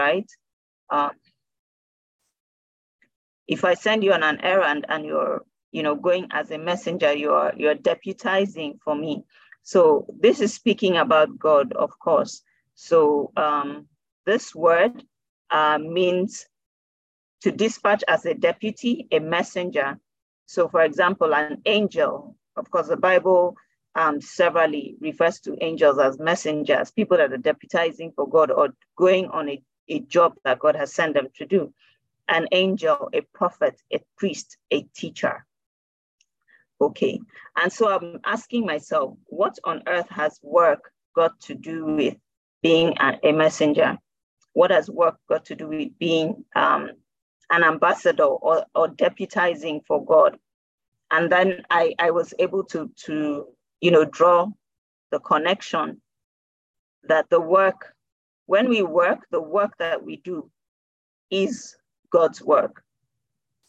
right? Um, if I send you on an errand and you're, you know, going as a messenger, you're you're deputizing for me. So this is speaking about God, of course. So um, this word uh, means to dispatch as a deputy, a messenger. So, for example, an angel. Of course, the Bible um, severally refers to angels as messengers, people that are deputizing for God or going on a, a job that God has sent them to do. An angel, a prophet, a priest, a teacher. Okay, and so I'm asking myself, what on earth has work got to do with being a, messenger? What has work got to do with being um, an ambassador or, or deputizing for God? And then I, I was able to, to you know, draw the connection that the work, when we work, the work that we do is God's work.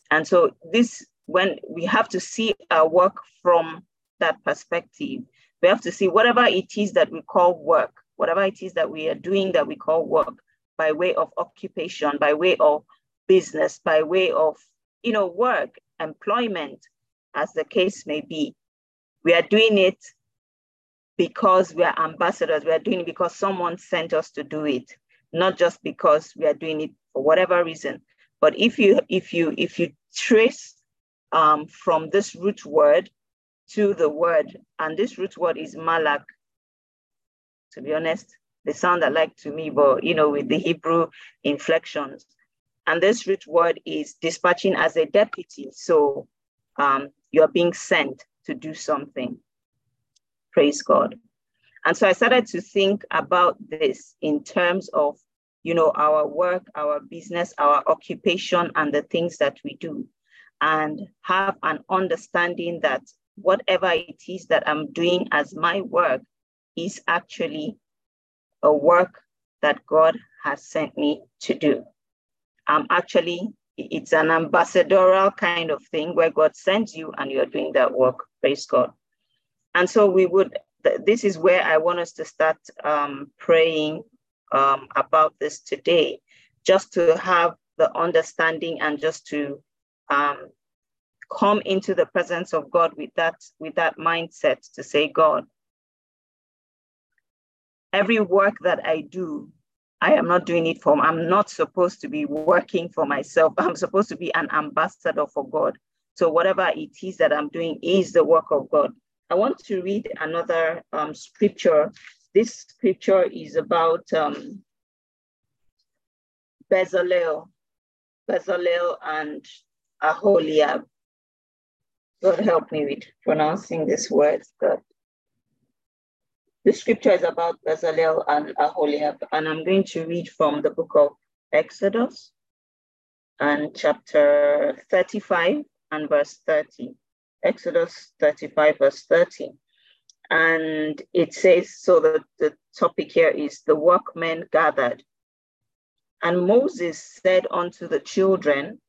And so this, when we have to see our work from that perspective, we have to see whatever it is that we call work, whatever it is that we are doing that we call work by way of occupation, by way of business, by way of, you know, work, employment, as the case may be. We are doing it because we are ambassadors. We are doing it because someone sent us to do it, not just because we are doing it for whatever reason. But if you if you if you trace um, from this root word to the word, and this root word is malak. To be honest, they sound alike to me, but you know, with the Hebrew inflections. And this root word is dispatching as a deputy. So um, you're being sent to do something. Praise God. And so I started to think about this in terms of, you know, our work, our business, our occupation, and the things that we do, and have an understanding that whatever it is that I'm doing as my work is actually a work that God has sent me to do. I'm actually, it's an ambassadorial kind of thing where God sends you and you're doing that work. Praise God. And so we would, this is where I want us to start um, praying um, about this today, just to have the understanding and just to um, come into the presence of God with that, with that mindset to say, God, every work that I do, I am not doing it for, I'm not supposed to be working for myself. I'm supposed to be an ambassador for God. So whatever it is that I'm doing is the work of God. I want to read another um, scripture. This scripture is about um, Bezalel, Bezalel and Aholiab. God help me with pronouncing these words, God. The scripture is about Bezalel and Aholiab, and I'm going to read from the book of Exodus and chapter 35 and verse 30. Exodus 35, verse 13. And it says, so the, the topic here is the workmen gathered. And Moses said unto the children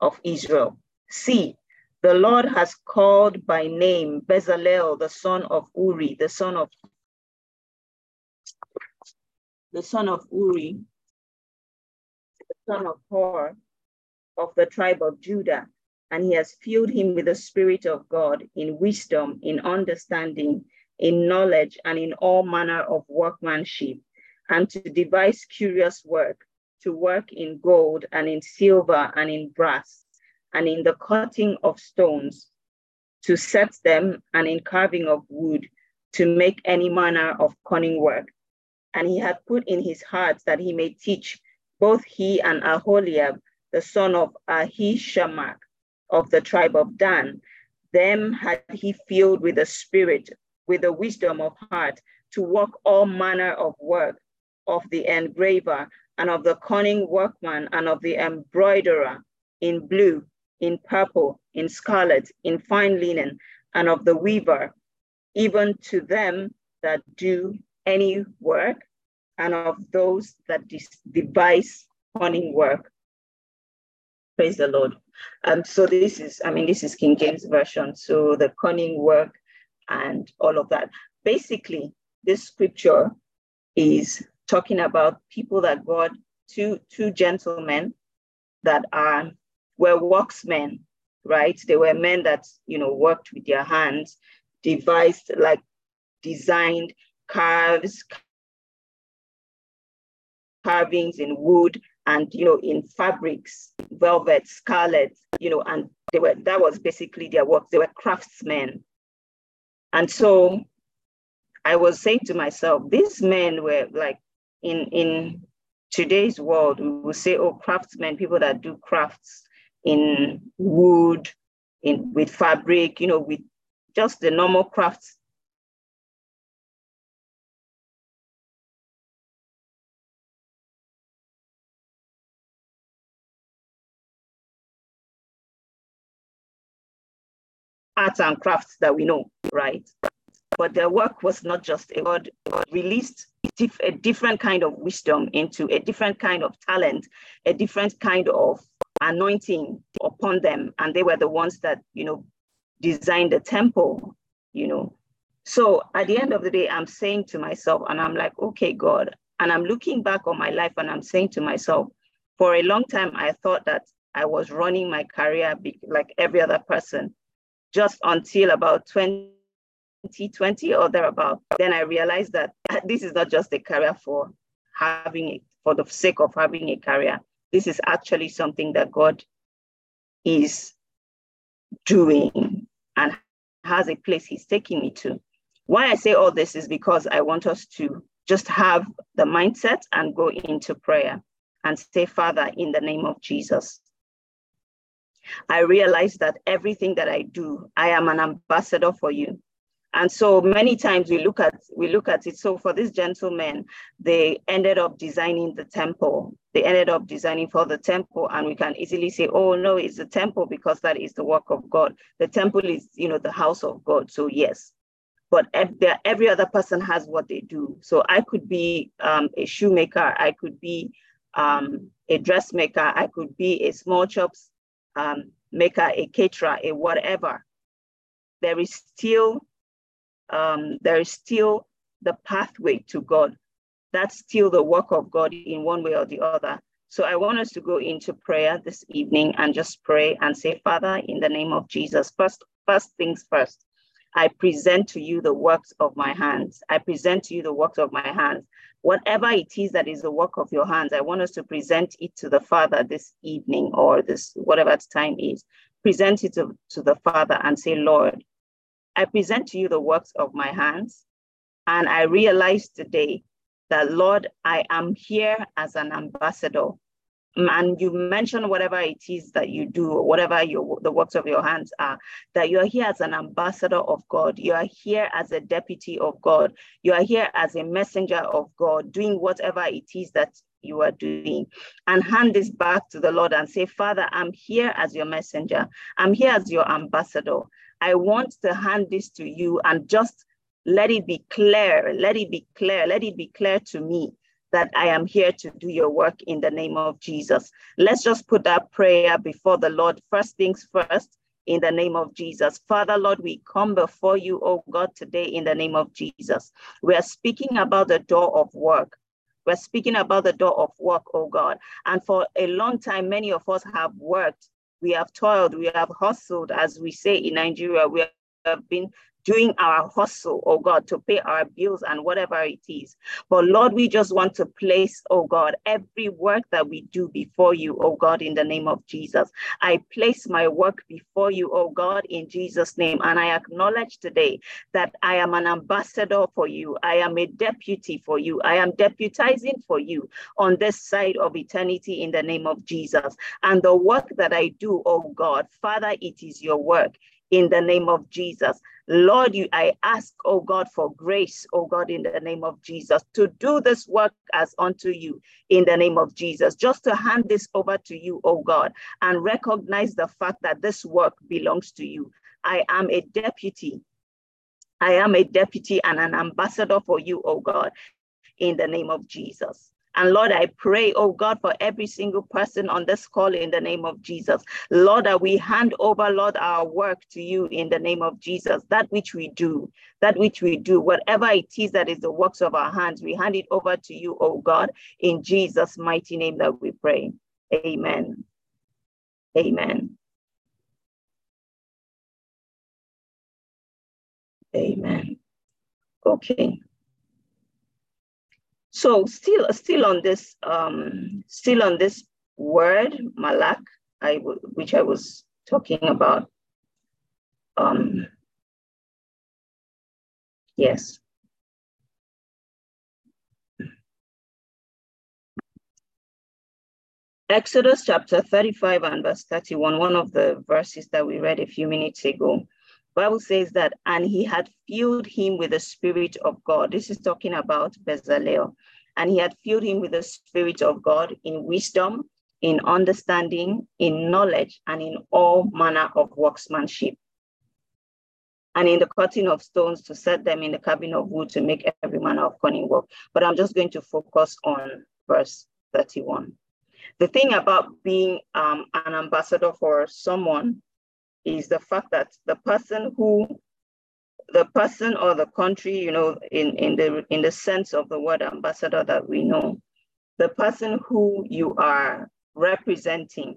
of Israel, See, the Lord has called by name Bezalel, the son of Uri, the son of the son of Uri, the son of Hur, of the tribe of Judah, and he has filled him with the Spirit of God in wisdom, in understanding, in knowledge, and in all manner of workmanship, and to devise curious work, to work in gold, and in silver, and in brass, and in the cutting of stones, to set them, and in carving of wood, to make any manner of cunning work. And he had put in his heart that he may teach both he and Aholiab, the son of Ahishamach, of the tribe of Dan. Them had he filled with the spirit, with the wisdom of heart, to work all manner of work of the engraver and of the cunning workman and of the embroiderer in blue, in purple, in scarlet, in fine linen, and of the weaver, even to them that do any work, and of those that devise cunning work. Praise the Lord. Um, so this is, I mean, this is King James Version. So the cunning work and all of that. Basically, this scripture is talking about people that God two two gentlemen that are were worksmen, right? They were men that you know worked with their hands, devised like designed carves, carvings in wood and you know in fabrics, velvet, scarlet, you know, and they were that was basically their work. They were craftsmen. And so I was saying to myself, these men were like in in today's world, we will say, oh, craftsmen, people that do crafts in wood, in with fabric, you know, with just the normal crafts arts and crafts that we know, right? But their work was not just a God released a different kind of wisdom into a different kind of talent, a different kind of anointing upon them. And they were the ones that, you know, designed the temple, you know. So at the end of the day, I'm saying to myself, and I'm like, okay, God, and I'm looking back on my life and I'm saying to myself, for a long time, I thought that I was running my career like every other person just until about 2020 or thereabout. Then I realized that this is not just a career for having it, for the sake of having a career. This is actually something that God is doing and has a place He's taking me to. Why I say all this is because I want us to just have the mindset and go into prayer and say, Father, in the name of Jesus, I realize that everything that I do, I am an ambassador for you. And so many times we look at we look at it. So for these gentlemen, they ended up designing the temple. They ended up designing for the temple, and we can easily say, "Oh no, it's the temple because that is the work of God. The temple is, you know, the house of God." So yes, but every other person has what they do. So I could be um, a shoemaker, I could be um, a dressmaker, I could be a small chops um, maker, a caterer, a whatever, there is still um, there is still the pathway to God. That's still the work of God in one way or the other. So I want us to go into prayer this evening and just pray and say, Father, in the name of Jesus, first, first things first. I present to you the works of my hands. I present to you the works of my hands. Whatever it is that is the work of your hands, I want us to present it to the Father this evening or this, whatever time is. Present it to, to the Father and say, Lord, I present to you the works of my hands. And I realize today that, Lord, I am here as an ambassador and you mention whatever it is that you do whatever your the works of your hands are that you are here as an ambassador of god. You are here as a deputy of god. You are here as a messenger of god doing whatever it is that you are doing. And hand this back to the lord and say father i'm here as your messenger. I'm here as your ambassador. I want to hand this to you and just let it be clear let it be clear let it be clear to me that I am here to do your work in the name of Jesus. Let's just put that prayer before the Lord. First things first, in the name of Jesus. Father, Lord, we come before you, oh God, today in the name of Jesus. We are speaking about the door of work. We're speaking about the door of work, oh God. And for a long time, many of us have worked. We have toiled, we have hustled, as we say in Nigeria. We have been doing our hustle, oh God, to pay our bills and whatever it is. But Lord, we just want to place, oh God, every work that we do before you, oh God, in the name of Jesus. I place my work before you, oh God, in Jesus' name. And I acknowledge today that I am an ambassador for you. I am a deputy for you. I am deputizing for you on this side of eternity in the name of Jesus. And the work that I do, oh God, Father, it is your work in the name of Jesus. Lord, you, I ask, oh God, for grace, oh God, in the name of Jesus, to do this work as unto you in the name of Jesus. Just to hand this over to you, oh God, and recognize the fact that this work belongs to you. I am a deputy. I am a deputy and an ambassador for you, oh God, in the name of Jesus. And Lord, I pray, oh God, for every single person on this call in the name of Jesus. Lord, that we hand over, Lord, our work to you in the name of Jesus. That which we do, that which we do, whatever it is that is the works of our hands, we hand it over to you, oh God, in Jesus' mighty name that we pray. Amen. Amen. Amen. Okay. So still, still on this, um, still on this word malak, I which I was talking about. Um, yes. Exodus chapter 35 and verse 31, one of the verses that we read a few minutes ago. Bible says that, and he had filled him with the spirit of God. This is talking about Bezalel. And he had filled him with the spirit of God in wisdom, in understanding, in knowledge, and in all manner of workmanship. And in the cutting of stones to set them in the cabin of wood to make every manner of cunning work. But I'm just going to focus on verse 31. The thing about being um, an ambassador for someone is the fact that the person who the person or the country, you know, in, in the in the sense of the word ambassador that we know, the person who you are representing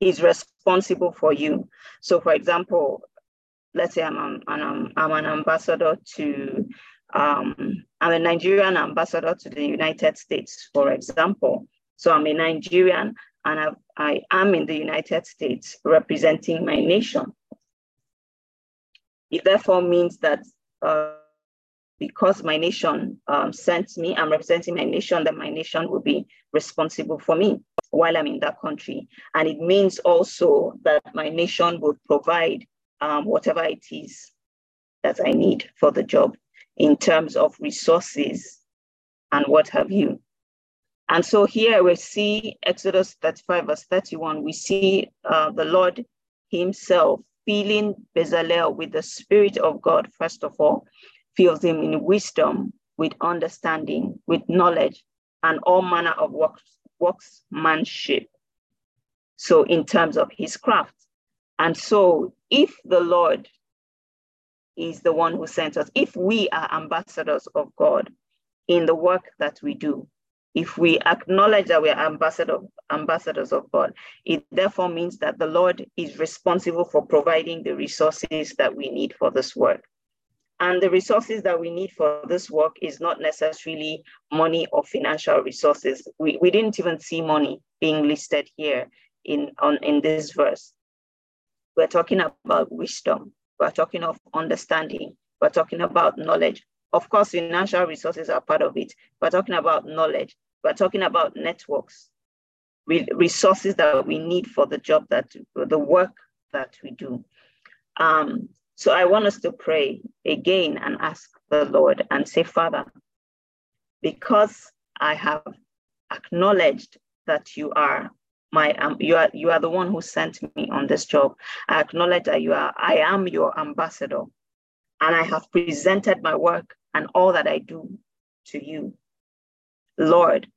is responsible for you. So for example, let's say I'm an, I'm, I'm an ambassador to, um, I'm a Nigerian ambassador to the United States, for example. So I'm a Nigerian and I, I am in the United States representing my nation. It therefore means that uh, because my nation um, sent me, I'm representing my nation, that my nation will be responsible for me while I'm in that country. And it means also that my nation will provide um, whatever it is that I need for the job in terms of resources and what have you. And so here we see Exodus 35, verse 31, we see uh, the Lord Himself filling Bezalel with the Spirit of God, first of all, fills him in wisdom, with understanding, with knowledge, and all manner of works, worksmanship. So, in terms of his craft. And so, if the Lord is the one who sent us, if we are ambassadors of God in the work that we do, if we acknowledge that we are ambassador, ambassadors of God, it therefore means that the Lord is responsible for providing the resources that we need for this work. And the resources that we need for this work is not necessarily money or financial resources. We, we didn't even see money being listed here in, on, in this verse. We're talking about wisdom. We're talking of understanding. We're talking about knowledge. Of course, financial resources are part of it. We're talking about knowledge. We're talking about networks, resources that we need for the job that, the work that we do. Um, so I want us to pray again and ask the Lord and say, Father, because I have acknowledged that you are my um, you are you are the one who sent me on this job. I acknowledge that you are I am your ambassador, and I have presented my work and all that I do to you. Lord,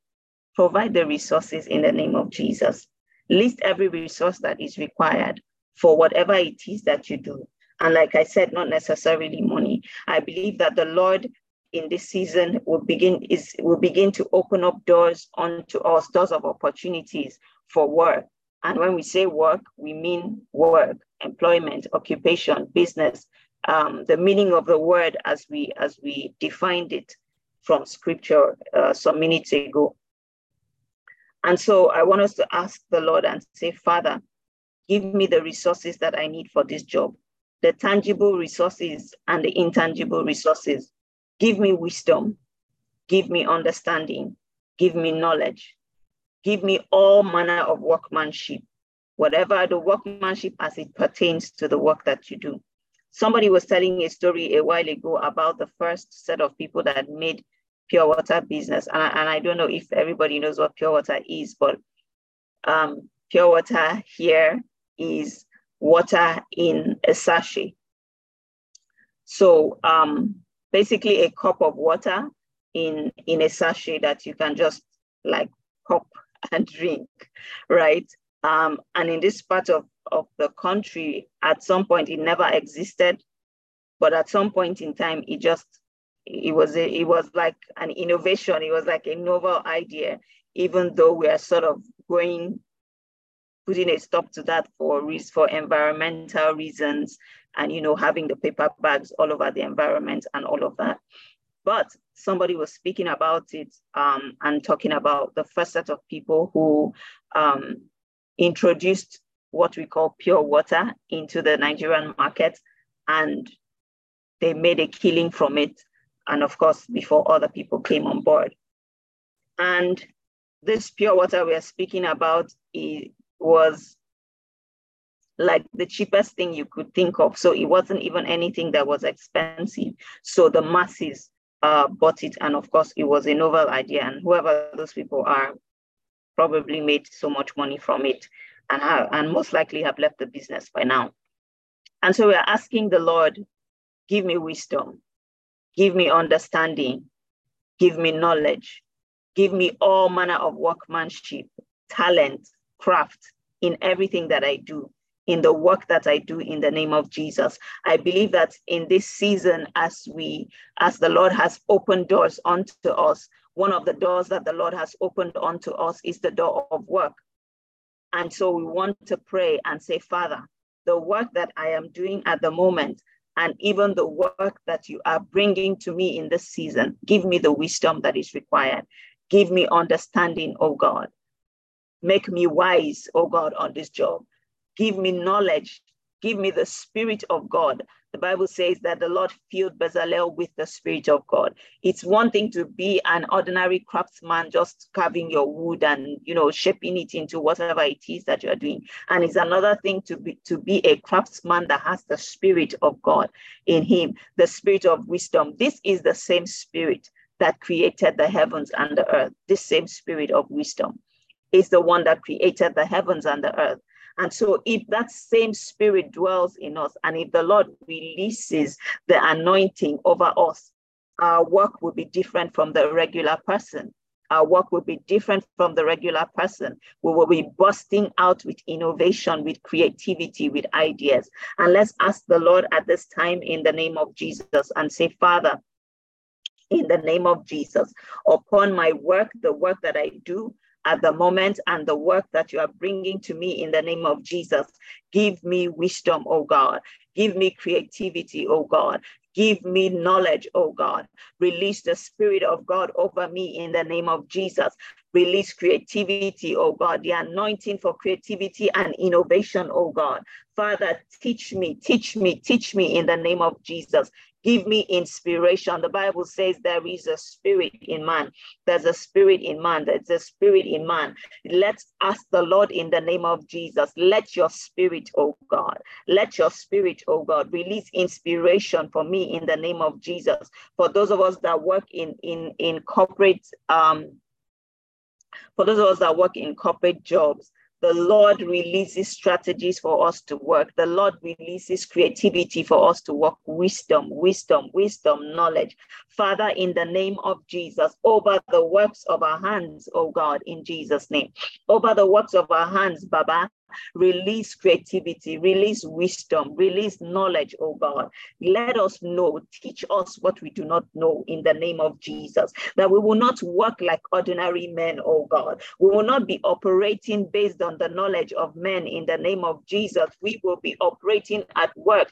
provide the resources in the name of Jesus. List every resource that is required for whatever it is that you do. And like I said, not necessarily money. I believe that the Lord in this season will begin is will begin to open up doors onto us, doors of opportunities for work. And when we say work, we mean work, employment, occupation, business, um, the meaning of the word as we as we defined it from scripture uh, some minutes ago. And so I want us to ask the Lord and say, Father, give me the resources that I need for this job, the tangible resources and the intangible resources. Give me wisdom, give me understanding, give me knowledge, give me all manner of workmanship, whatever the workmanship as it pertains to the work that you do. Somebody was telling a story a while ago about the first set of people that made pure water business. And I, and I don't know if everybody knows what pure water is, but um, pure water here is water in a sachet. So um, basically a cup of water in in a sachet that you can just like pop and drink, right? Um, and in this part of, of the country, at some point it never existed, but at some point in time, it just it was a, it was like an innovation. It was like a novel idea, even though we are sort of going putting a stop to that for risk for environmental reasons and you know having the paper bags all over the environment and all of that but somebody was speaking about it um, and talking about the first set of people who um, introduced what we call pure water into the Nigerian market, and they made a killing from it. And of course, before other people came on board. And this pure water we are speaking about it was like the cheapest thing you could think of. So it wasn't even anything that was expensive. So the masses uh, bought it. And of course, it was a novel idea. And whoever those people are probably made so much money from it and, have, and most likely have left the business by now. And so we're asking the Lord, give me wisdom, give me understanding, give me knowledge, give me all manner of workmanship, talent, craft in everything that I do in the work that I do in the name of Jesus. I believe that in this season, as we, as the Lord has opened doors unto us, one of the doors that the Lord has opened unto us is the door of work. And so we want to pray and say, Father, the work that I am doing at the moment, and even the work that you are bringing to me in this season, give me the wisdom that is required. Give me understanding, oh God. Make me wise, oh God, on this job Give me knowledge. Give me the Spirit of God. The Bible says that the Lord filled Bezalel with the Spirit of God. It's one thing to be an ordinary craftsman, just carving your wood and you know shaping it into whatever it is that you're doing. And it's another thing to be to be a craftsman that has the Spirit of God in him, the Spirit of wisdom. This is the same Spirit that created the heavens and the earth. This same Spirit of wisdom is the one that created the heavens and the earth. And so, if that same spirit dwells in us, and if the Lord releases the anointing over us, our work will be different from the regular person. Our work will be different from the regular person. We will be busting out with innovation, with creativity, with ideas. And let's ask the Lord at this time in the name of Jesus and say, Father, in the name of Jesus, upon my work, the work that I do, at the moment and the work that you are bringing to me in the name of Jesus. Give me wisdom, oh God. Give me creativity, oh God. Give me knowledge, oh God. Release the Spirit of God over me in the name of Jesus. Release creativity, oh God, the anointing for creativity and innovation, oh God. Father, teach me, teach me, teach me in the name of Jesus. Give me inspiration. The Bible says there is a spirit in man. There's a spirit in man. There's a spirit in man. Let's ask the Lord in the name of Jesus. Let your spirit, oh God, let your spirit, oh God, release inspiration for me in the name of Jesus. For those of us that work in in in corporate um for those of us that work in corporate jobs, the Lord releases strategies for us to work. The Lord releases creativity for us to work, wisdom, wisdom, wisdom, knowledge. Father, in the name of Jesus, over the works of our hands, oh God, in Jesus' name, over the works of our hands, Baba, Release creativity, release wisdom, release knowledge, oh God. Let us know, teach us what we do not know in the name of Jesus, that we will not work like ordinary men, oh God. We will not be operating based on the knowledge of men in the name of Jesus. We will be operating at work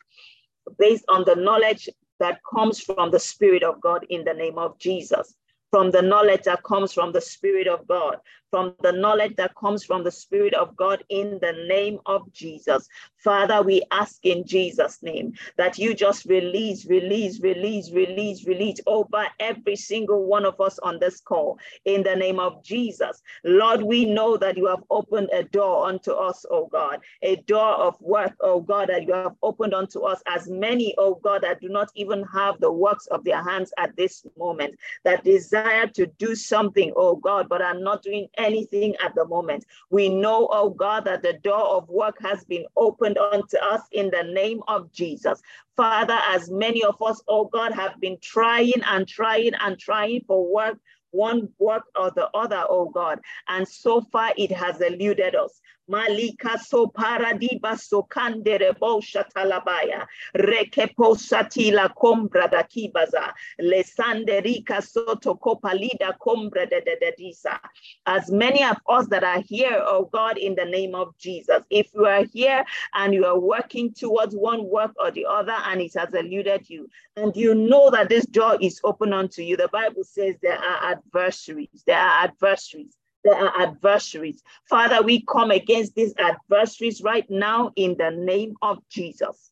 based on the knowledge that comes from the Spirit of God in the name of Jesus from the knowledge that comes from the Spirit of God, from the knowledge that comes from the Spirit of God in the name of Jesus. Father, we ask in Jesus' name that you just release, release, release, release, release over every single one of us on this call in the name of Jesus. Lord, we know that you have opened a door unto us, oh God, a door of work, oh God, that you have opened unto us as many, oh God, that do not even have the works of their hands at this moment, that desire desire to do something, oh God, but I'm not doing anything at the moment. We know, oh God, that the door of work has been opened unto us in the name of Jesus. Father, as many of us, oh God, have been trying and trying and trying for work, one work or the other, oh God. And so far it has eluded us. Malika so paradiba so kandere bo shatalabaya. Rekepo satila combra da kibaza. Lesanderika soto kopalida combra de de disa. As many of us that are here, oh God, in the name of Jesus, if you are here and you are working towards one work or the other and it has eluded you, and you know that this door is open unto you, the Bible says there are adversaries. There are adversaries there are uh, adversaries. Father, we come against these adversaries right now in the name of Jesus.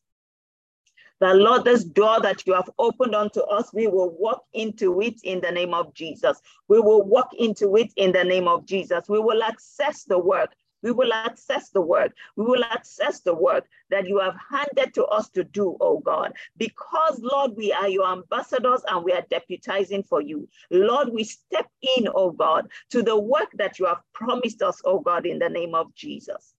The Lord, this door that you have opened unto us, we will walk into it in the name of Jesus. We will walk into it in the name of Jesus. We will access the work we will access the work. We will access the work that you have handed to us to do, oh God. Because, Lord, we are your ambassadors and we are deputizing for you. Lord, we step in, oh God, to the work that you have promised us, oh God, in the name of Jesus.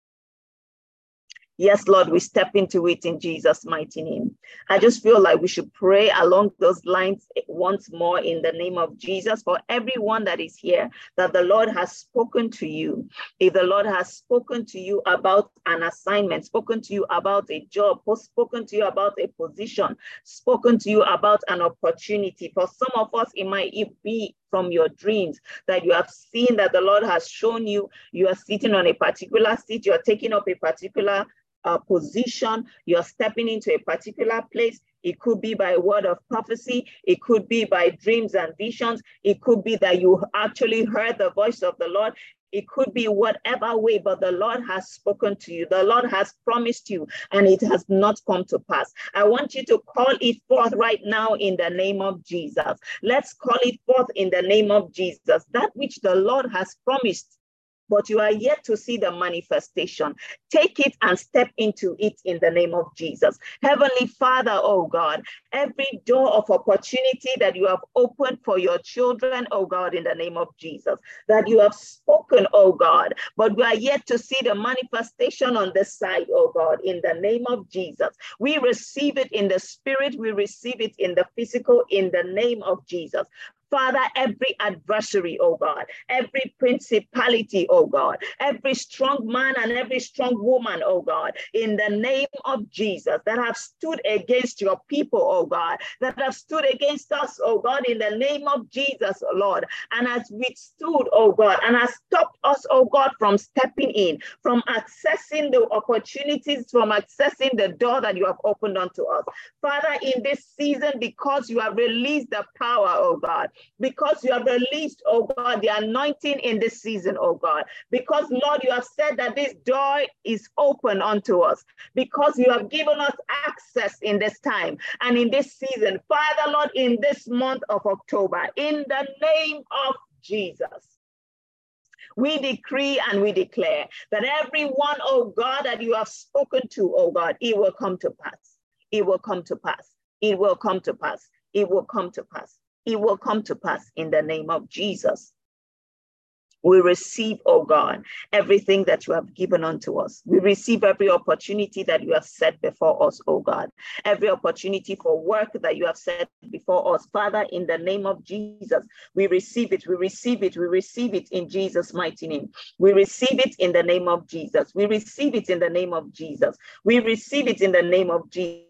Yes, Lord, we step into it in Jesus' mighty name. I just feel like we should pray along those lines once more in the name of Jesus for everyone that is here, that the Lord has spoken to you. If the Lord has spoken to you about an assignment, spoken to you about a job, spoken to you about a position, spoken to you about an opportunity, for some of us, it might be from your dreams that you have seen that the Lord has shown you. You are sitting on a particular seat, you are taking up a particular uh, position, you're stepping into a particular place. It could be by word of prophecy. It could be by dreams and visions. It could be that you actually heard the voice of the Lord. It could be whatever way, but the Lord has spoken to you. The Lord has promised you, and it has not come to pass. I want you to call it forth right now in the name of Jesus. Let's call it forth in the name of Jesus. That which the Lord has promised but you are yet to see the manifestation. Take it and step into it in the name of Jesus. Heavenly Father, oh God, every door of opportunity that you have opened for your children, oh God, in the name of Jesus, that you have spoken, oh God, but we are yet to see the manifestation on this side, oh God, in the name of Jesus. We receive it in the spirit, we receive it in the physical, in the name of Jesus. Father, every adversary, oh God, every principality, oh God, every strong man and every strong woman, oh God, in the name of Jesus, that have stood against your people, oh God, that have stood against us, oh God, in the name of Jesus, Lord, and has withstood, oh God, and has stopped us, oh God, from stepping in, from accessing the opportunities, from accessing the door that you have opened unto us. Father, in this season, because you have released the power, oh God, because you have released, oh God, the anointing in this season, oh God. Because, Lord, you have said that this door is open unto us, because you have given us access in this time and in this season. Father, Lord, in this month of October, in the name of Jesus. We decree and we declare that everyone, oh God, that you have spoken to, oh God, it will come to pass. It will come to pass. It will come to pass. It will come to pass it will come to pass in the name of Jesus. We receive, oh God, everything that you have given unto us. We receive every opportunity that you have set before us, oh God. Every opportunity for work that you have set before us. Father, in the name of Jesus, we receive it. We receive it. We receive it in Jesus' mighty name. We receive it in the name of Jesus. We receive it in the name of Jesus. We receive it in the name of Jesus.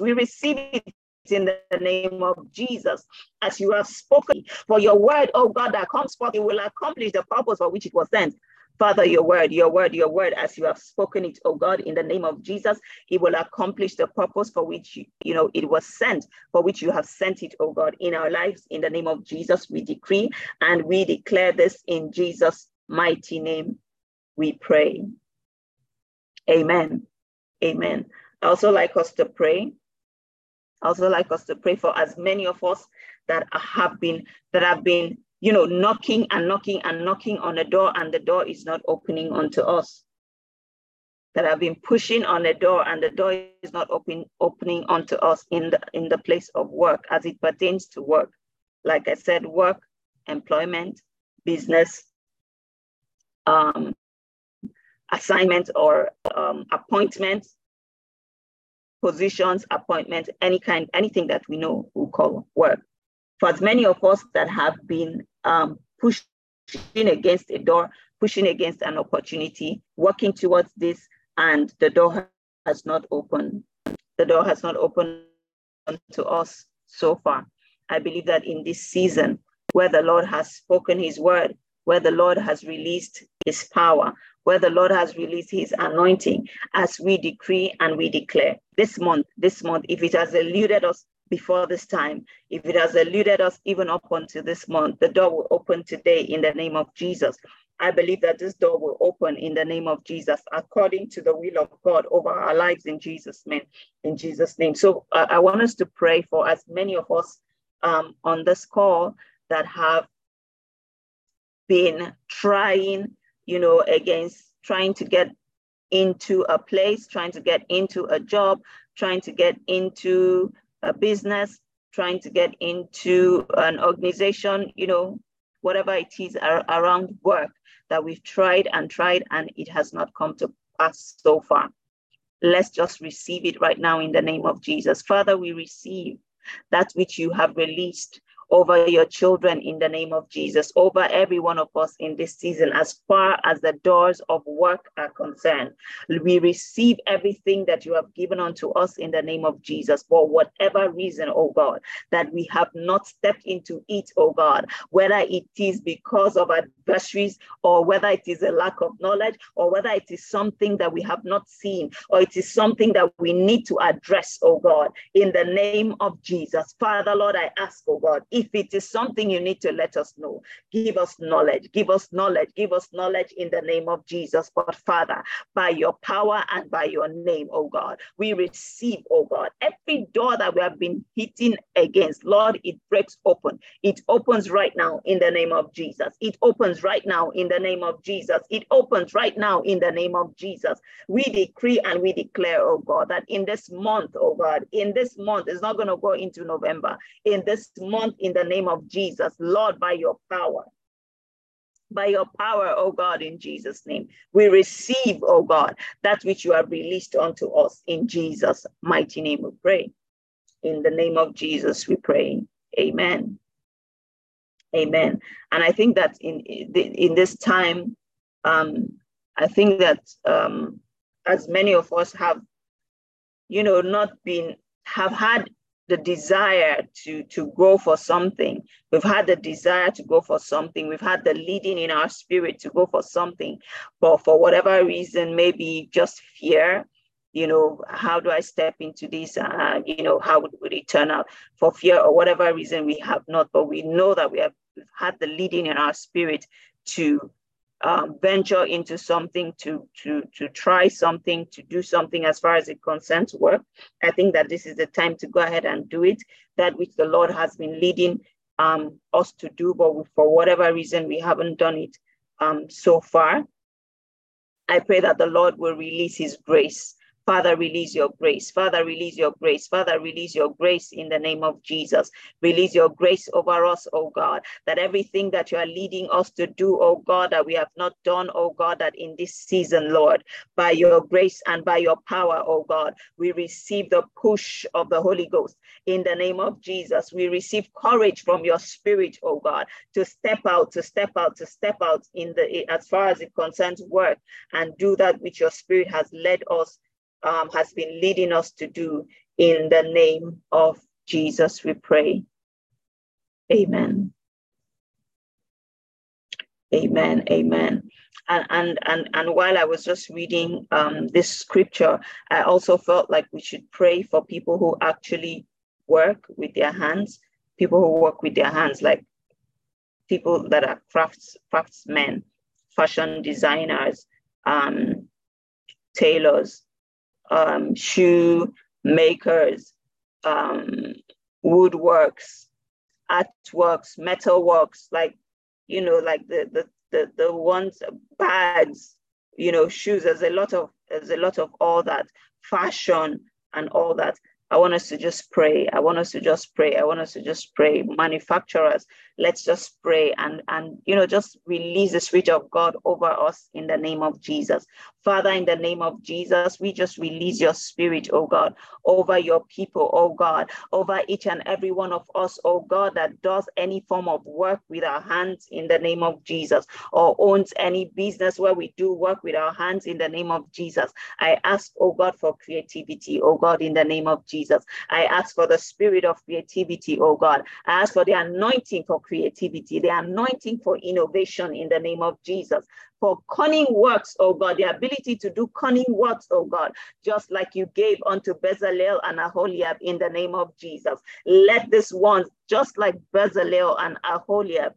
We receive it in the name of Jesus, as you have spoken. For your word, oh God, that comes forth, it will accomplish the purpose for which it was sent. Father, your word, your word, your word, as you have spoken it, oh God, in the name of Jesus, it will accomplish the purpose for which you, you know it was sent, for which you have sent it, oh God, in our lives. In the name of Jesus, we decree and we declare this in Jesus' mighty name. We pray. Amen. Amen. I also like us to pray. I also like us to pray for as many of us that have been that have been you know, knocking and knocking and knocking on a door, and the door is not opening unto us. That have been pushing on the door, and the door is not open, opening onto us in the in the place of work as it pertains to work. Like I said, work, employment, business, um, assignment or um, appointment, positions, appointments, any kind, anything that we know we call work for as many of us that have been um, pushing against a door, pushing against an opportunity, working towards this, and the door has not opened. The door has not opened to us so far. I believe that in this season, where the Lord has spoken his word, where the Lord has released his power, where the Lord has released his anointing, as we decree and we declare this month, this month, if it has eluded us before this time. If it has eluded us even up until this month, the door will open today in the name of Jesus. I believe that this door will open in the name of Jesus, according to the will of God over our lives in Jesus' name. In Jesus' name. So uh, I want us to pray for as many of us um, on this call that have been trying, you know, against trying to get into a place, trying to get into a job, trying to get into a business, trying to get into an organization, you know, whatever it is around work that we've tried and tried and it has not come to pass so far. Let's just receive it right now in the name of Jesus. Father, we receive that which you have released over your children in the name of Jesus, over every one of us in this season, as far as the doors of work are concerned. We receive everything that you have given unto us in the name of Jesus for whatever reason, oh God, that we have not stepped into it, oh God, whether it is because of adversaries or whether it is a lack of knowledge or whether it is something that we have not seen or it is something that we need to address, oh God, in the name of Jesus. Father, Lord, I ask, oh God, if it is something you need to let us know, give us knowledge, give us knowledge, give us knowledge in the name of Jesus. But Father, by your power and by your name, oh God, we receive, oh God, every door that we have been hitting against, Lord, it breaks open. It opens right now in the name of Jesus. It opens right now in the name of Jesus. It opens right now in the name of Jesus. We decree and we declare, oh God, that in this month, oh God, in this month, it's not going to go into November. In this month, in the name of Jesus. Lord, by your power, by your power, oh God, in Jesus' name. We receive, oh God, that which you have released unto us in Jesus' mighty name. We pray. In the name of Jesus, we pray. Amen. Amen. And I think that in in this time, um, I think that um, as many of us have, you know, not been have had the desire to to go for something. We've had the desire to go for something. We've had the leading in our spirit to go for something. But for whatever reason maybe just fear you know how do i step into this? Uh, you know how would, would it turn out? For fear or whatever reason we have not. But we know that we have had the leading in our spirit to um, venture into something, to, to, to try something, to do something as far as it concerns work, I think that this is the time to go ahead and do it, that which the Lord has been leading um, us to do, but for whatever reason, we haven't done it um, so far. I pray that the Lord will release his grace Father, release your grace. Father, release your grace. Father, release your grace in the name of Jesus. Release your grace over us, oh God, that everything that you are leading us to do, oh God, that we have not done, oh God, that in this season, Lord, by your grace and by your power, oh God, we receive the push of the Holy Ghost in the name of Jesus. We receive courage from your spirit, oh God, to step out, to step out, to step out in the as far as it concerns work and do that which your spirit has led us um, has been leading us to do. In the name of Jesus, we pray. Amen. Amen. Amen. And and and, and while I was just reading um, this scripture, I also felt like we should pray for people who actually work with their hands, people who work with their hands, like people that are crafts craftsmen, fashion designers, um, tailors, um, shoe makers, um, woodworks, artworks, metalworks, like you know, like the the the, the ones bags, you know, shoes. There's a lot of there's a lot of all that fashion and all that. I want us to just pray. I want us to just pray. I want us to just pray. Manufacturers, let's just pray and, and you know, just release the Spirit of God over us in the name of Jesus. Father, in the name of Jesus, we just release your Spirit, oh God, over your people, oh God, over each and every one of us, oh God, that does any form of work with our hands in the name of Jesus, or owns any business where we do work with our hands in the name of Jesus. I ask, oh God, for creativity, oh God, in the name of Jesus. Jesus. I ask for the spirit of creativity, oh God. I ask for the anointing for creativity, the anointing for innovation in the name of Jesus. For cunning works, oh God, the ability to do cunning works, oh God, just like you gave unto Bezalel and Aholiab in the name of Jesus. Let this one, just like Bezalel and Aholiab,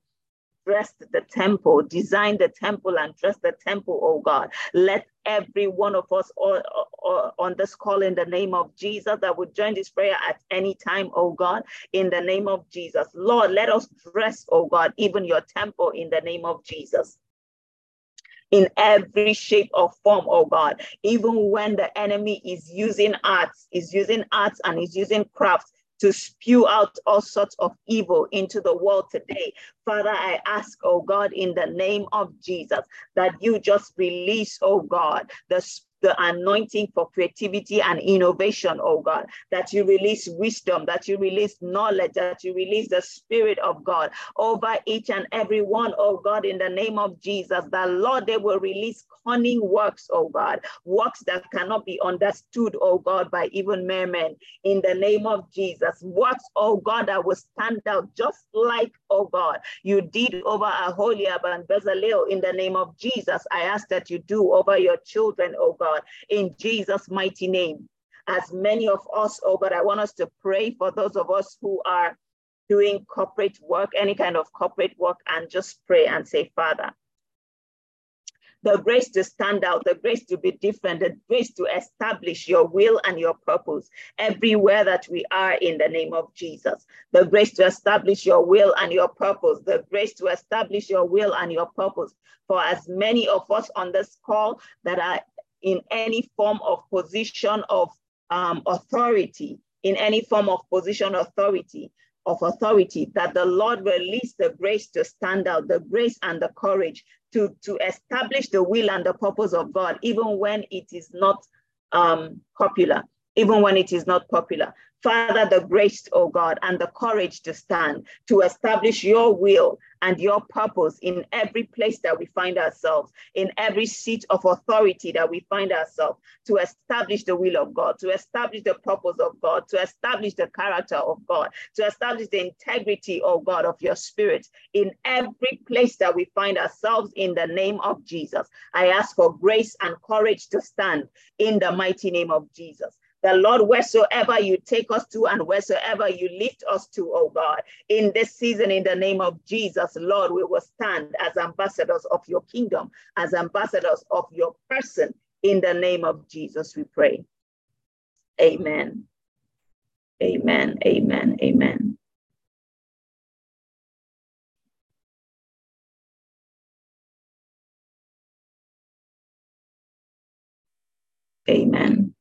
dressed the temple, design the temple and dress the temple, oh God. Let every one of us or, or, on this call in the name of Jesus that would join this prayer at any time, oh God, in the name of Jesus. Lord, let us dress, oh God, even your temple in the name of Jesus in every shape or form, oh God. Even when the enemy is using arts, is using arts and is using crafts to spew out all sorts of evil into the world today. Father, I ask, oh God, in the name of Jesus, that you just release, oh God, the the anointing for creativity and innovation, oh God, that you release wisdom, that you release knowledge, that you release the Spirit of God over each and every one, oh God, in the name of Jesus, that Lord, they will release cunning works, oh God, works that cannot be understood, oh God, by even mere men, in the name of Jesus, works, oh God, that will stand out just like, oh God, you did over Aholiab and Bezalel. In the name of Jesus. I ask that you do over your children, oh God God, in Jesus' mighty name. As many of us, oh God, I want us to pray for those of us who are doing corporate work, any kind of corporate work, and just pray and say, Father, the grace to stand out, the grace to be different, the grace to establish your will and your purpose everywhere that we are in the name of Jesus. The grace to establish your will and your purpose, the grace to establish your will and your purpose for as many of us on this call that are in any form of position of um, authority, in any form of position authority, of authority, that the Lord release the grace to stand out, the grace and the courage to, to establish the will and the purpose of God, even when it is not um, popular, even when it is not popular. Father, the grace, oh God, and the courage to stand, to establish your will and your purpose in every place that we find ourselves, in every seat of authority that we find ourselves, to establish the will of God, to establish the purpose of God, to establish the character of God, to establish the integrity, oh God, of your spirit in every place that we find ourselves in the name of Jesus. I ask for grace and courage to stand in the mighty name of Jesus. The Lord, wheresoever you take us to and wheresoever you lift us to, oh God, in this season, in the name of Jesus, Lord, we will stand as ambassadors of your kingdom, as ambassadors of your person. In the name of Jesus, we pray. Amen. Amen. Amen. Amen. Amen.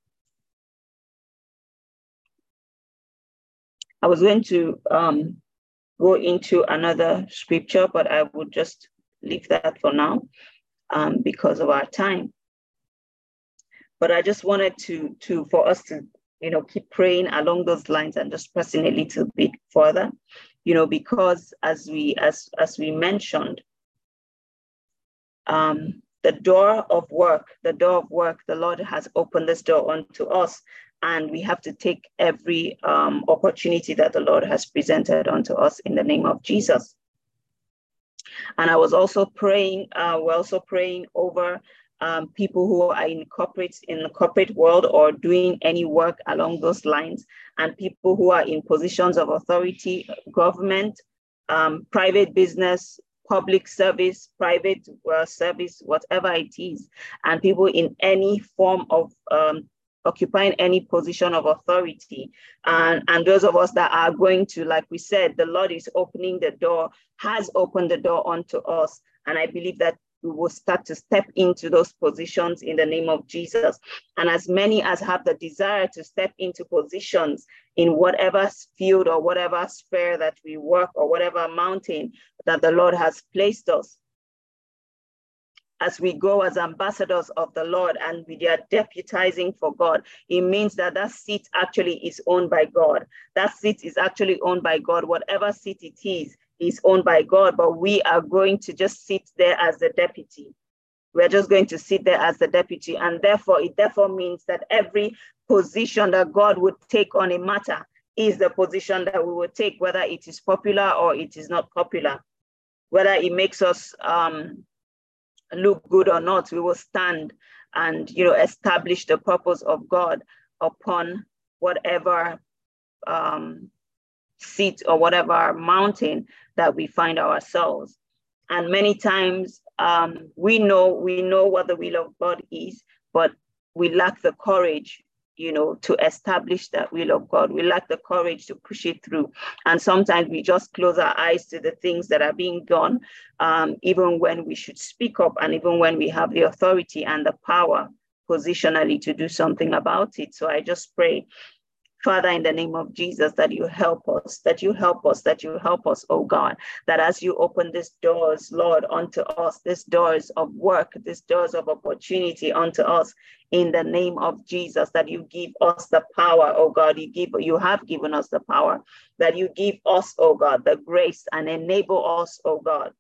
I was going to um, go into another scripture, but I would just leave that for now um, because of our time. But I just wanted to, to for us to, you know, keep praying along those lines and just pressing a little bit further, you know, because as we as as we mentioned, um, the door of work, the door of work, the Lord has opened this door unto us and we have to take every um, opportunity that the Lord has presented unto us in the name of Jesus. And I was also praying, uh, we're also praying over um, people who are in corporate in the corporate world or doing any work along those lines, and people who are in positions of authority, government, um, private business, public service, private uh, service, whatever it is, and people in any form of um, occupying any position of authority. And, and those of us that are going to, like we said, the Lord is opening the door, has opened the door unto us. And I believe that we will start to step into those positions in the name of Jesus. And as many as have the desire to step into positions in whatever field or whatever sphere that we work or whatever mountain that the Lord has placed us, as we go as ambassadors of the Lord and we are deputizing for God, it means that that seat actually is owned by God. That seat is actually owned by God. Whatever seat it is, is owned by God, but we are going to just sit there as the deputy. We're just going to sit there as the deputy. And therefore, it therefore means that every position that God would take on a matter is the position that we will take, whether it is popular or it is not popular, whether it makes us um, look good or not, we will stand and you know establish the purpose of God upon whatever um, seat or whatever mountain that we find ourselves. And many times um, we know we know what the will of God is, but we lack the courage you know, to establish that will of God. We lack the courage to push it through. And sometimes we just close our eyes to the things that are being done, um, even when we should speak up and even when we have the authority and the power positionally to do something about it. So I just pray Father, in the name of Jesus, that you help us, that you help us, that you help us, oh God, that as you open these doors, Lord, unto us, these doors of work, these doors of opportunity unto us, in the name of Jesus, that you give us the power, oh God, you give, you have given us the power, that you give us, oh God, the grace and enable us, oh God,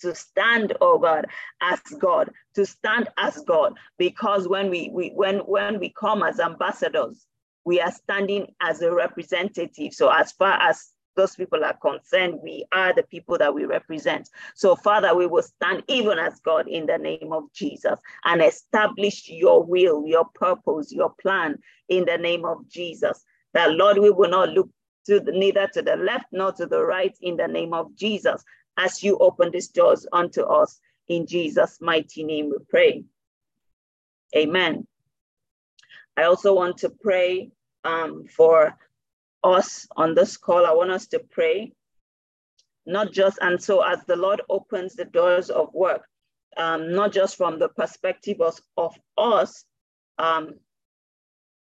to stand, oh God, as God, to stand as God, because when we, we when when we come as ambassadors, we are standing as a representative. So as far as those people are concerned, we are the people that we represent. So, Father, we will stand even as God in the name of Jesus and establish your will, your purpose, your plan in the name of Jesus. That, Lord, we will not look to the, neither to the left nor to the right in the name of Jesus as you open these doors unto us. In Jesus' mighty name we pray. Amen. I also want to pray um, for us on this call. I want us to pray, not just, and so as the Lord opens the doors of work, um, not just from the perspective of, of us um,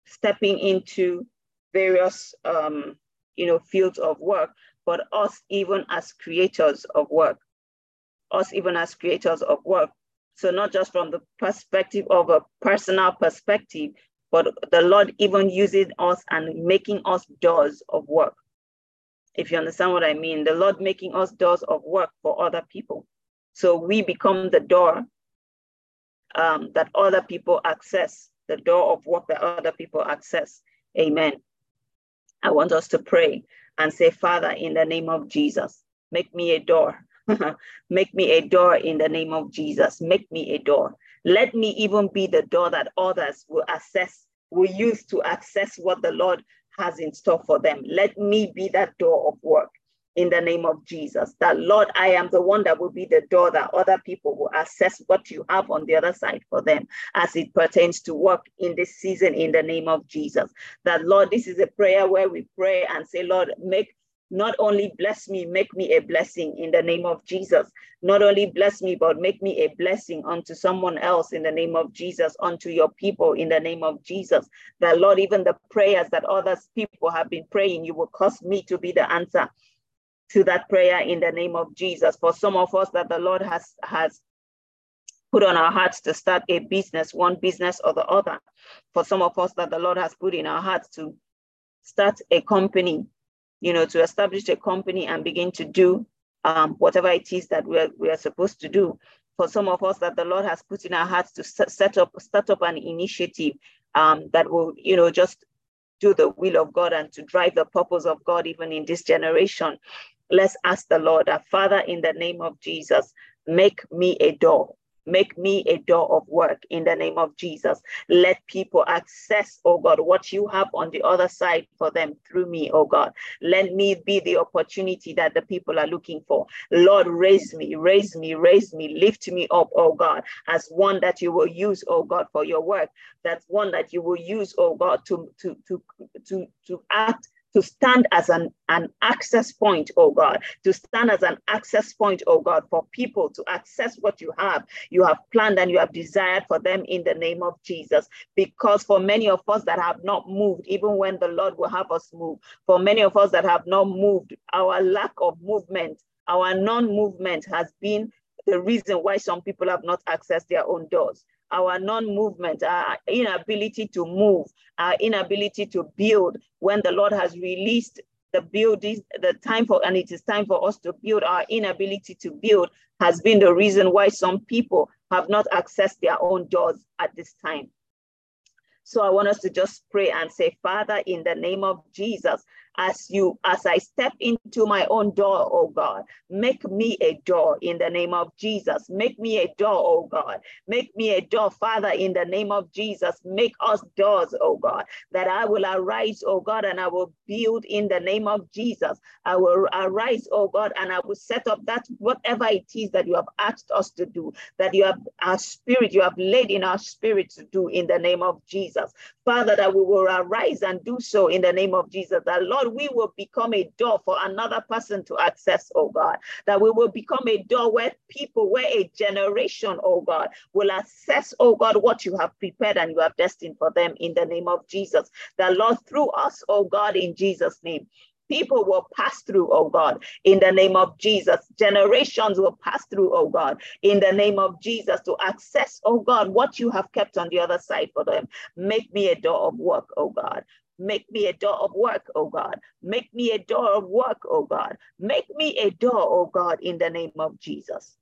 stepping into various, um, you know, fields of work, but us even as creators of work, us even as creators of work. So not just from the perspective of a personal perspective, but the Lord even using us and making us doors of work. If you understand what I mean, the Lord making us doors of work for other people. So we become the door um, that other people access, the door of work that other people access. Amen. I want us to pray and say, Father, in the name of Jesus, make me a door. make me a door in the name of Jesus. Make me a door. Let me even be the door that others will access, will use to access what the Lord has in store for them. Let me be that door of work in the name of Jesus. That Lord, I am the one that will be the door that other people will access what you have on the other side for them as it pertains to work in this season in the name of Jesus. That Lord, this is a prayer where we pray and say, Lord, make not only bless me, make me a blessing in the name of Jesus. Not only bless me, but make me a blessing unto someone else in the name of Jesus, unto your people in the name of Jesus. That Lord, even the prayers that others people have been praying, you will cause me to be the answer to that prayer in the name of Jesus. For some of us that the Lord has has put on our hearts to start a business, one business or the other. For some of us that the Lord has put in our hearts to start a company you know, to establish a company and begin to do um, whatever it is that we're, we are supposed to do. For some of us that the Lord has put in our hearts to set up, start up an initiative um, that will, you know, just do the will of God and to drive the purpose of God even in this generation. Let's ask the Lord, our Father, in the name of Jesus, make me a door Make me a door of work in the name of Jesus. Let people access, oh God, what you have on the other side for them through me, oh God. Let me be the opportunity that the people are looking for. Lord, raise me, raise me, raise me, lift me up, oh God, as one that you will use, oh God, for your work. That's one that you will use, oh God, to to to to to act to stand as an, an access point, oh God, to stand as an access point, oh God, for people to access what you have, you have planned and you have desired for them in the name of Jesus. Because for many of us that have not moved, even when the Lord will have us move, for many of us that have not moved, our lack of movement, our non movement has been the reason why some people have not accessed their own doors our non-movement, our inability to move, our inability to build when the Lord has released the building, the time for, and it is time for us to build, our inability to build has been the reason why some people have not accessed their own doors at this time. So I want us to just pray and say, Father, in the name of Jesus, as you as I step into my own door, oh God. Make me a door in the name of Jesus. Make me a door, oh God. Make me a door, Father, in the name of Jesus. Make us doors, oh God, that I will arise, oh God, and I will build in the name of Jesus. I will arise, oh God, and I will set up that whatever it is that you have asked us to do, that you have our spirit, you have laid in our spirit to do in the name of Jesus. Father, that we will arise and do so in the name of Jesus. That Lord, we will become a door for another person to access, oh God. That we will become a door where people, where a generation, oh God, will access, oh God, what you have prepared and you have destined for them in the name of Jesus. That Lord, through us, oh God, in Jesus' name, People will pass through, oh God, in the name of Jesus. Generations will pass through, oh God, in the name of Jesus to access, oh God, what you have kept on the other side for them. Make me a door of work, oh God. Make me a door of work, oh God. Make me a door of work, oh God. Make me a door, oh God, in the name of Jesus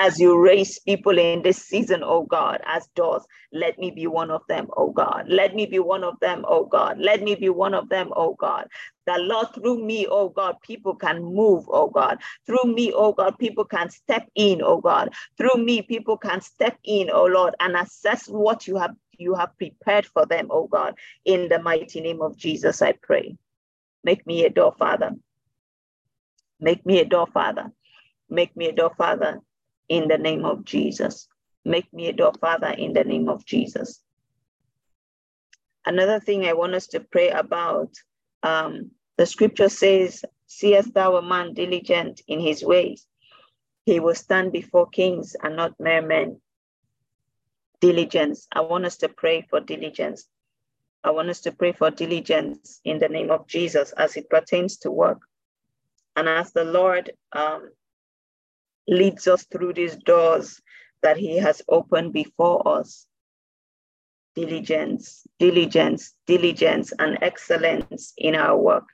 as you raise people in this season, oh God, as doors. Let me be one of them, oh God. Let me be one of them, oh God. Let me be one of them, oh God. That Lord, through me, oh God, people can move, oh God. Through me, oh God, people can step in, oh God. Through me, people can step in, oh Lord, and assess what you have you have prepared for them, oh God. In the mighty name of Jesus, I pray. Make me a door, Father. Make me a door, Father. Make me a door, Father in the name of Jesus. Make me a door, Father, in the name of Jesus. Another thing I want us to pray about um, the scripture says, Seest thou a man diligent in his ways? He will stand before kings and not mere men. Diligence. I want us to pray for diligence. I want us to pray for diligence in the name of Jesus as it pertains to work. And as the Lord um, leads us through these doors that he has opened before us. Diligence, diligence, diligence, and excellence in our work.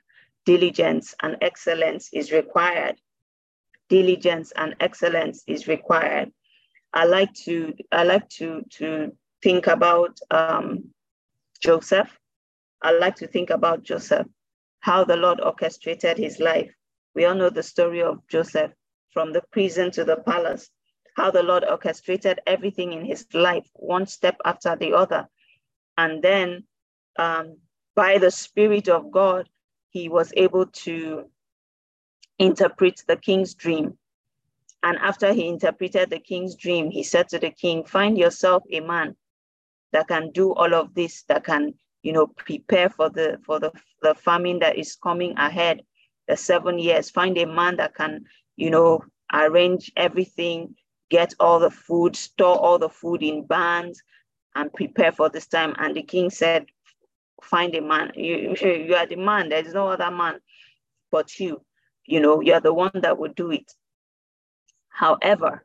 Diligence and excellence is required. Diligence and excellence is required. I like to I like to to think about um, Joseph. I like to think about Joseph, how the Lord orchestrated his life. We all know the story of Joseph from the prison to the palace, how the Lord orchestrated everything in his life, one step after the other. And then um, by the Spirit of God, he was able to interpret the king's dream. And after he interpreted the king's dream, he said to the king, Find yourself a man that can do all of this, that can, you know, prepare for the for the, the famine that is coming ahead, the seven years. Find a man that can, you know, arrange everything, get all the food, store all the food in barns, and prepare for this time. And the king said, Find a man. You, you are the man. There's no other man but you. You know, you're the one that would do it. However,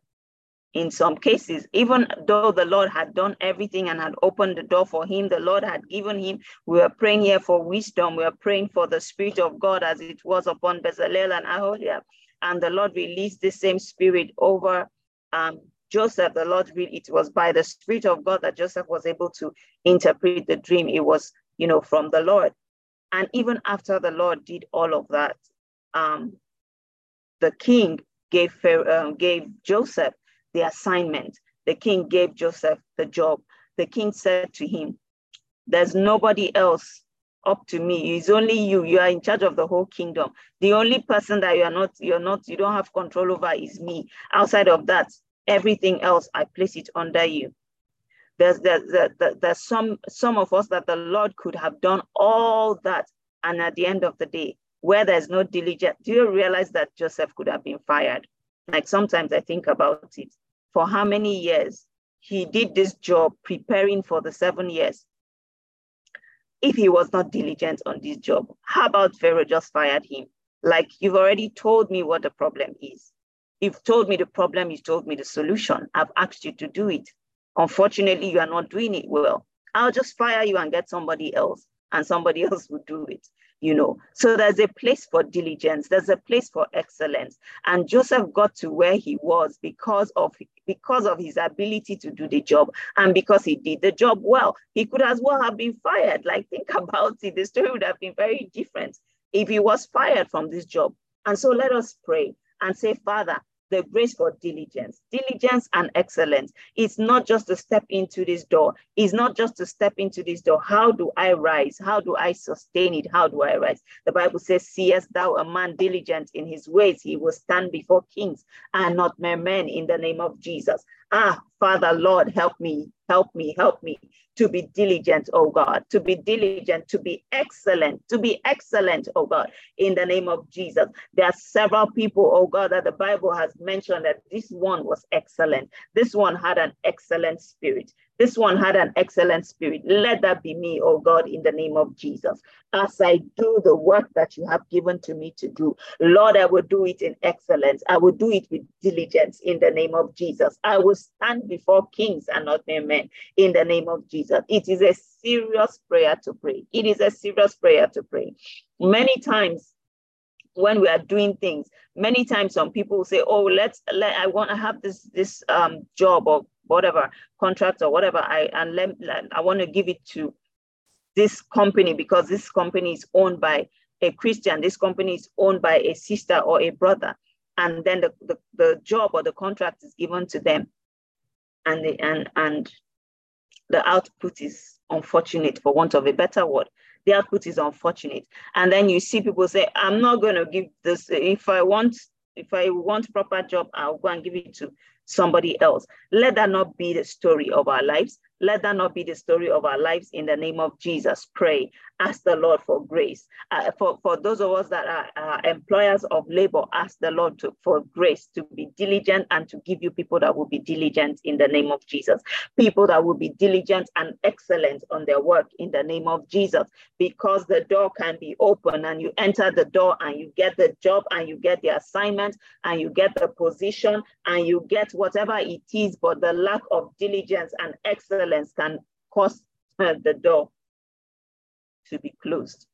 in some cases, even though the Lord had done everything and had opened the door for him, the Lord had given him, we were praying here for wisdom. We are praying for the Spirit of God as it was upon Bezalel and Aholiab and the Lord released the same spirit over um, Joseph. The Lord, it was by the Spirit of God that Joseph was able to interpret the dream. It was, you know, from the Lord. And even after the Lord did all of that, um, the king gave um, gave Joseph the assignment. The king gave Joseph the job. The king said to him, There's nobody else up to me. It's only you. You are in charge of the whole kingdom. The only person that you are not, you're not, you don't have control over is me. Outside of that, everything else, I place it under you. There's, there's, there's, there's some, some of us that the Lord could have done all that. And at the end of the day, where there's no diligence, do you realize that Joseph could have been fired? Like sometimes I think about it. For how many years he did this job preparing for the seven years if he was not diligent on this job? How about Pharaoh just fired him? Like you've already told me what the problem is. You've told me the problem, you've told me the solution. I've asked you to do it. Unfortunately, you are not doing it well. I'll just fire you and get somebody else, and somebody else will do it you know. So there's a place for diligence, there's a place for excellence. And Joseph got to where he was because of because of his ability to do the job and because he did the job well. He could as well have been fired. Like think about it, the story would have been very different if he was fired from this job. And so let us pray and say, Father, the grace for diligence. Diligence and excellence. It's not just to step into this door. It's not just to step into this door. How do I rise? How do I sustain it? How do I rise? The Bible says, Seest thou a man diligent in his ways? He will stand before kings and not mere men in the name of Jesus. Ah, Father, Lord, help me, help me, help me to be diligent, oh God, to be diligent, to be excellent, to be excellent, oh God, in the name of Jesus. There are several people, oh God, that the Bible has mentioned that this one was excellent. This one had an excellent spirit. This one had an excellent spirit. Let that be me, oh God, in the name of Jesus. As I do the work that you have given to me to do, Lord, I will do it in excellence. I will do it with diligence in the name of Jesus. I will stand before kings and not mere men in the name of Jesus. It is a serious prayer to pray. It is a serious prayer to pray. Many times, when we are doing things many times some people say oh let's let i want to have this this um job or whatever contract or whatever I and let, I want to give it to this company because this company is owned by a Christian, this company is owned by a sister or a brother, and then the, the, the job or the contract is given to them, and the and and the output is unfortunate for want of a better word. The output is unfortunate, and then you see people say, "I'm not going to give this. If I want, if I want proper job, I'll go and give it to somebody else. Let that not be the story of our lives. Let that not be the story of our lives in the name of Jesus. Pray. Ask the Lord for grace. Uh, for, for those of us that are uh, employers of labor, ask the Lord to, for grace to be diligent and to give you people that will be diligent in the name of Jesus. People that will be diligent and excellent on their work in the name of Jesus. Because the door can be open and you enter the door and you get the job and you get the assignment and you get the position and you get whatever it is, but the lack of diligence and excellence violence can cause uh, the door to be closed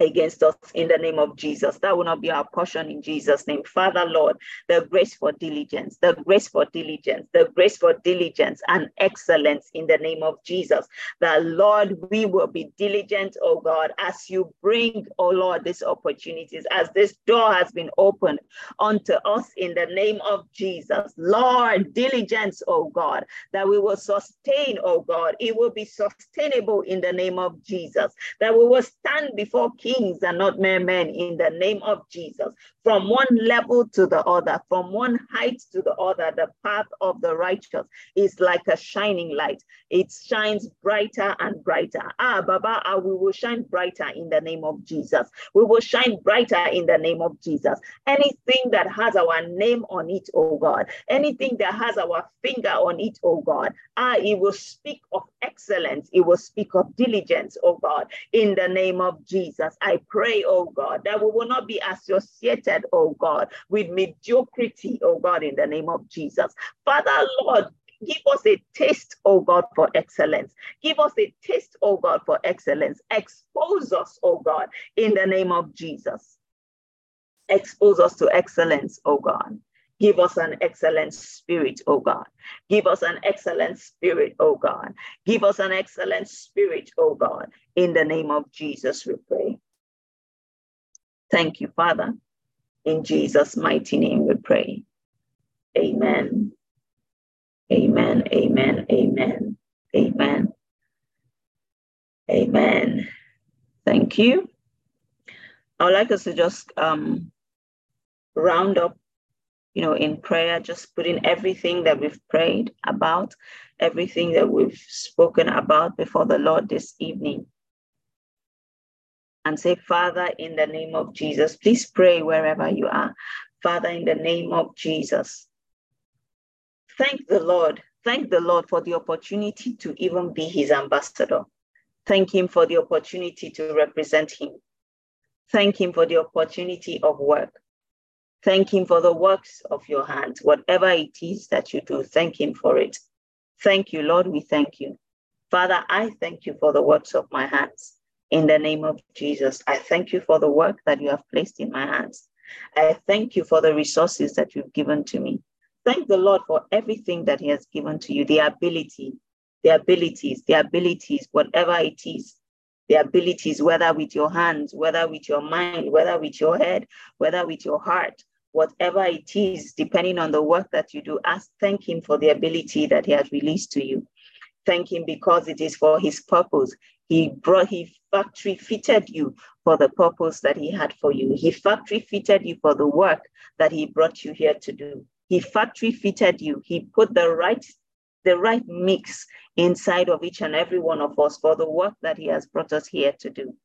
against us in the name of Jesus. That will not be our portion in Jesus' name. Father, Lord, the grace for diligence, the grace for diligence, the grace for diligence and excellence in the name of Jesus. That, Lord, we will be diligent, oh God, as you bring, oh Lord, these opportunities, as this door has been opened unto us in the name of Jesus. Lord, diligence, oh God, that we will sustain, oh God. It will be sustainable in the name of Jesus. That we will stand before King kings and not mere men in the name of Jesus. From one level to the other, from one height to the other, the path of the righteous is like a shining light. It shines brighter and brighter. Ah, Baba, ah, we will shine brighter in the name of Jesus. We will shine brighter in the name of Jesus. Anything that has our name on it, oh God, anything that has our finger on it, oh God, ah, it will speak of excellence. It will speak of diligence, oh God, in the name of Jesus. I pray, oh God, that we will not be associated, oh God, with mediocrity, oh God, in the name of Jesus. Father, Lord, give us a taste, oh God, for excellence. Give us a taste, oh God, for excellence. Expose us, oh God, in the name of Jesus. Expose us to excellence, oh God. Give us an excellent spirit, oh God. Give us an excellent spirit, oh God. Give us an excellent spirit, oh God. In the name of Jesus, we pray. Thank you, Father. In Jesus' mighty name we pray. Amen. Amen. Amen. Amen. Amen. Amen. Thank you. I would like us to just um, round up, you know, in prayer, just putting everything that we've prayed about, everything that we've spoken about before the Lord this evening. And say, Father, in the name of Jesus, please pray wherever you are. Father, in the name of Jesus, thank the Lord. Thank the Lord for the opportunity to even be his ambassador. Thank him for the opportunity to represent him. Thank Him for the opportunity of work. Thank Him for the works of your hands. Whatever it is that you do, thank Him for it. Thank you, Lord. We thank you. Father, I thank you for the works of my hands. In the name of Jesus, I thank you for the work that you have placed in my hands. I thank you for the resources that you've given to me. Thank the Lord for everything that He has given to you the ability, the abilities, the abilities, whatever it is the abilities, whether with your hands, whether with your mind, whether with your head, whether with your heart, whatever it is, depending on the work that you do, ask, thank Him for the ability that He has released to you. Thank Him because it is for His purpose. He brought, He factory fitted you for the purpose that He had for you. He factory fitted you for the work that He brought you here to do. He factory fitted you. He put the right the right mix inside of each and every one of us for the work that He has brought us here to do.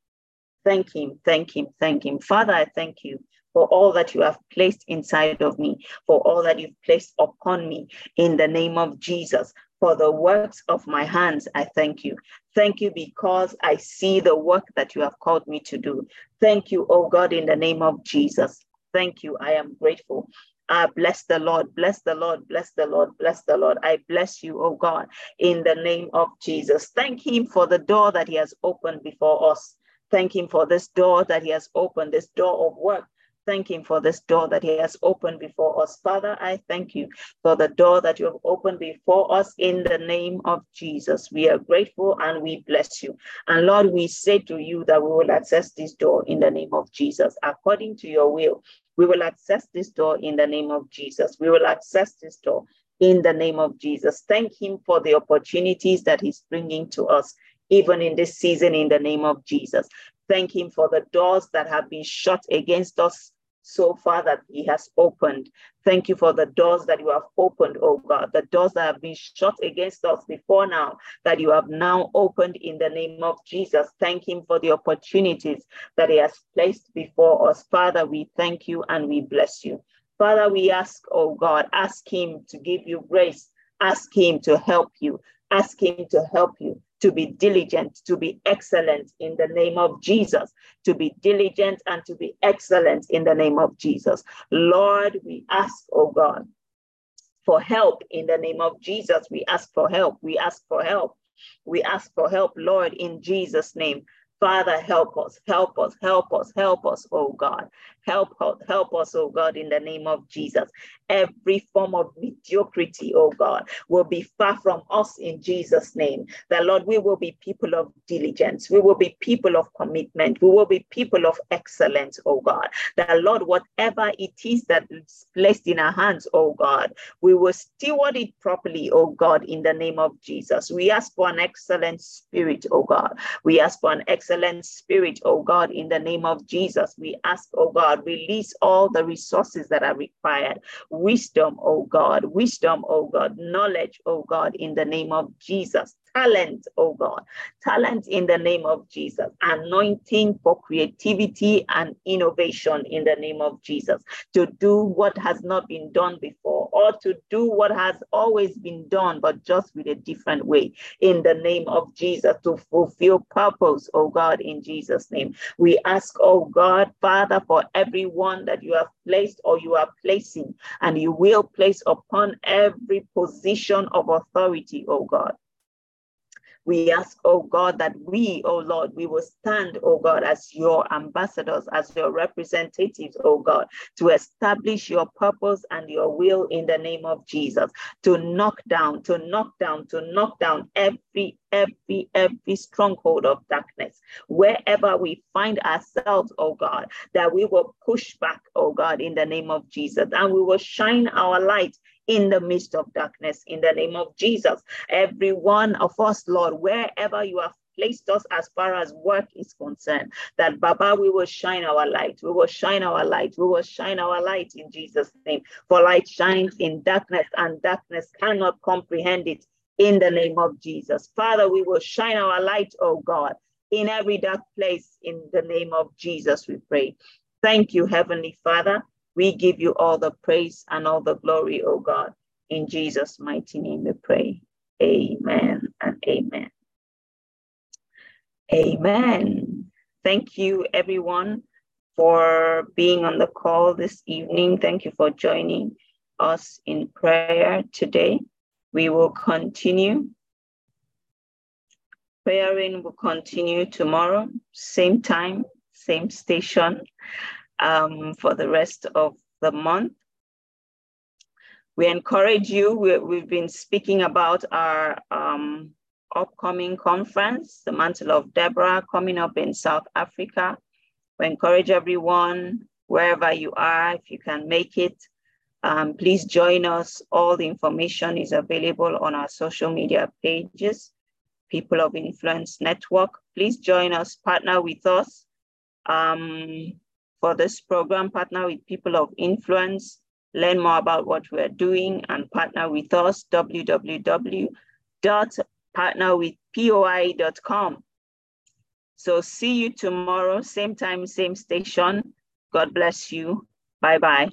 Thank Him, thank Him, thank Him. Father, I thank you for all that you have placed inside of me, for all that you've placed upon me in the name of Jesus. For the works of my hands, I thank you. Thank you because I see the work that you have called me to do. Thank you, oh God, in the name of Jesus. Thank you. I am grateful. Ah, bless the Lord, bless the Lord, bless the Lord, bless the Lord. I bless you, oh God, in the name of Jesus. Thank Him for the door that He has opened before us. Thank Him for this door that He has opened, this door of work. Thank Him for this door that He has opened before us. Father, I thank you for the door that you have opened before us in the name of Jesus. We are grateful and we bless you. And Lord, we say to you that we will access this door in the name of Jesus according to your will. We will access this door in the name of Jesus. We will access this door in the name of Jesus. Thank Him for the opportunities that He's bringing to us, even in this season, in the name of Jesus. Thank Him for the doors that have been shut against us so far that He has opened. Thank you for the doors that you have opened, oh God, the doors that have been shut against us before now, that you have now opened in the name of Jesus. Thank Him for the opportunities that He has placed before us. Father, we thank you and we bless you. Father, we ask, oh God, ask Him to give you grace, ask Him to help you, ask Him to help you to be diligent, to be excellent in the name of Jesus, to be diligent and to be excellent in the name of Jesus. Lord, we ask, oh God, for help in the name of Jesus. We ask for help. We ask for help. We ask for help, Lord, in Jesus' name. Father, help us, help us, help us, help us, oh God. Help us, help us, oh God, in the name of Jesus. Every form of mediocrity, oh God, will be far from us in Jesus' name. That Lord, we will be people of diligence. We will be people of commitment. We will be people of excellence, oh God. That Lord, whatever it is that is placed in our hands, oh God, we will steward it properly, oh God, in the name of Jesus. We ask for an excellent spirit, oh God. We ask for an excellent spirit, oh God, in the name of Jesus. We ask, oh God, God, release all the resources that are required. Wisdom, oh God, wisdom, oh God, knowledge, oh God, in the name of Jesus talent, oh God, talent in the name of Jesus, anointing for creativity and innovation in the name of Jesus, to do what has not been done before, or to do what has always been done, but just with a different way in the name of Jesus, to fulfill purpose, oh God, in Jesus' name. We ask, oh God, Father, for everyone that you have placed or you are placing, and you will place upon every position of authority, oh God. We ask, oh God, that we, oh Lord, we will stand, oh God, as your ambassadors, as your representatives, oh God, to establish your purpose and your will in the name of Jesus, to knock down, to knock down, to knock down every every every stronghold of darkness. Wherever we find ourselves oh god that we will push back oh god in the name of jesus. And we will shine our light in the midst of darkness in the name of Jesus. Every one of us, Lord, wherever you have placed us as far as work is concerned, that Baba, we will shine our light. We will shine our light. We will shine our light in Jesus' name. For light shines in darkness, and darkness cannot comprehend it in the name of Jesus. Father, we will shine our light, oh God, in every dark place in the name of Jesus, we pray. Thank you, Heavenly Father. We give you all the praise and all the glory, O God. In Jesus' mighty name we pray. Amen and amen. Amen. Thank you, everyone, for being on the call this evening. Thank you for joining us in prayer today. We will continue. Praying will continue tomorrow, same time, same station um, for the rest of the month. We encourage you, we, have been speaking about our um, upcoming conference, the Mantle of Deborah, coming up in South Africa. We encourage everyone, wherever you are, if you can make it, um, please join us. All the information is available on our social media pages, People of Influence Network. Please join us, partner with us. Um, for this program, partner with people of influence, learn more about what we are doing and partner with us, www.partnerwithpoi.com. So see you tomorrow, same time, same station. God bless you. Bye-bye.